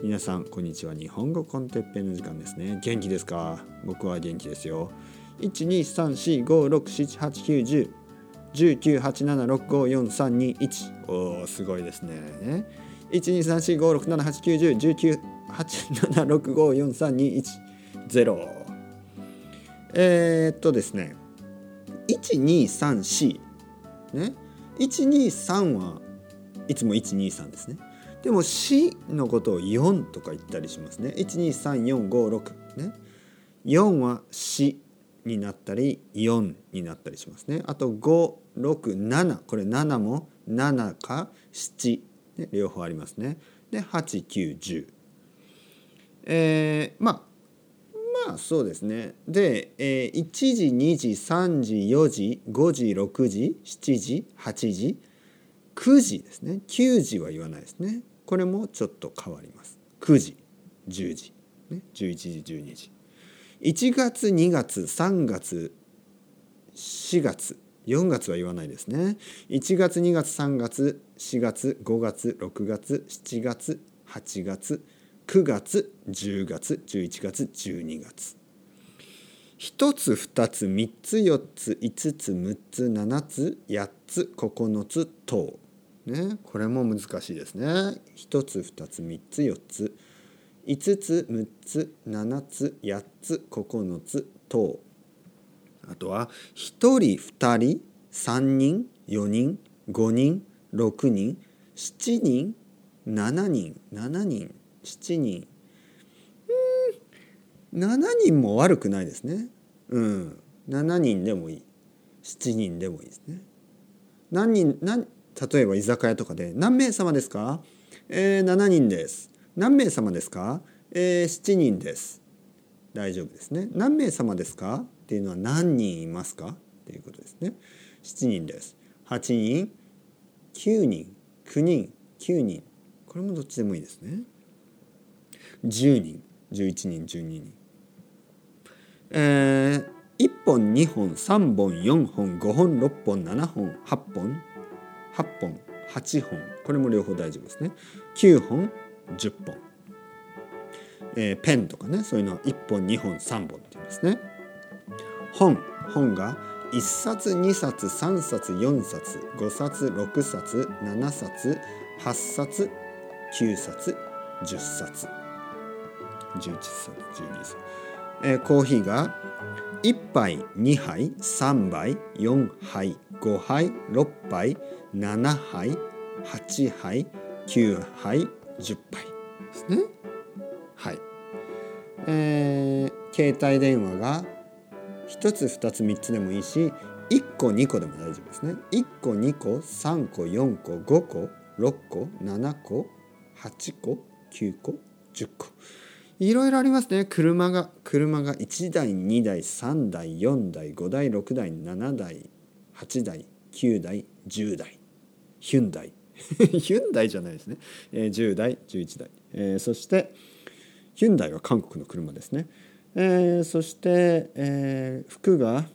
皆さんこんにちは。日本語コンテッペの時間ですね。元気ですか？僕は元気ですよ。12345678910 1987654321おおすごいですね。123456789101987654321えー、っとですね。1234ね？123はいつも123ですね。でも4のことを4とか言ったりしますね。123456ね。4は4になったり4になったりしますね。あと567これ7も7か7、ね、両方ありますね。で8910えー、まあまあそうですね。で、えー、1時2時3時4時5時6時7時8時9時ですね。9時は言わないですね。これもちょっと変わります。9時10時、ね、11時12時。1月2月3月4月。4月は言わないですね。1月2月3月4月5月6月7月8月9月10月11月12月。1つ2つ3つ4つ5つ6つ7つ8つ9つ等ね。これも難しいですね。1つ2つ3つ4つ。5つ6つ7つ8つ9つ等あとは1人2人3人4人5人6人7人7人7人7人。うん7人も悪くないですね。うん。7人でもいい。7人でもいいですね。何人何例えば居酒屋とかで「何名様ですか?」えー「7人です」「何名様ですか?」えー「7人です」大丈夫ですね。何名様ですか？っていうのは何人いますか？っていうことですね。7人です。8人？9人？9人？9人？これもどっちでもいいですね。10人？11人？12人？えー、1本2本3本4本5本6本7本8本。8本8本これも両方大丈夫ですね。9本10本、えー、ペンとかねそういうのは1本2本3本って言いますね。本本が1冊2冊3冊4冊5冊6冊7冊8冊9冊10冊。11冊12冊、えー、コーヒーが1杯2杯3杯4杯5杯6杯7杯8杯9杯10杯ですね。はい。えー、携帯電話が1つ2つ3つでもいいし1個2個でも大丈夫ですね。1個2個3個4個5個6個7個8個9個10個。いろいろありますね。車が車が1台2台3台4台5台6台7台8台9台10台ヒュンダイ。ヒュンダイじゃないですね、えー、10台11台、えー、そしてヒュンダイは韓国の車ですね、えー、そして、えー、服が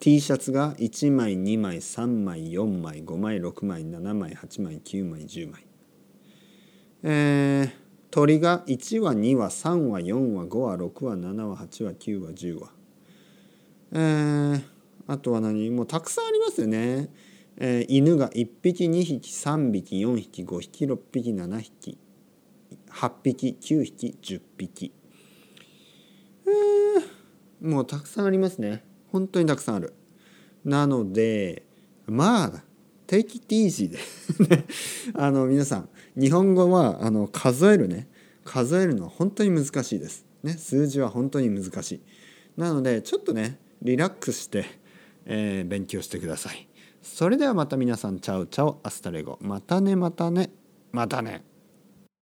T シャツが1枚2枚3枚4枚5枚6枚7枚8枚9枚10枚、えー、鳥が1は2は3は4は5は6は7は8は9は10は、えー、あとは何？もうたくさんありますよね。えー、犬が1匹2匹3匹4匹5匹6匹7匹8匹9匹10匹、えー、もうたくさんありますね。本当にたくさんある。なのでまあ take it easy であの皆さん日本語はあの数えるね。数えるのは本当に難しいです、ね、数字は本当に難しい。なのでちょっとねリラックスして、えー、勉強してください。それではまた皆さんチャウチャウアスタレゴ。またねまたね。またね。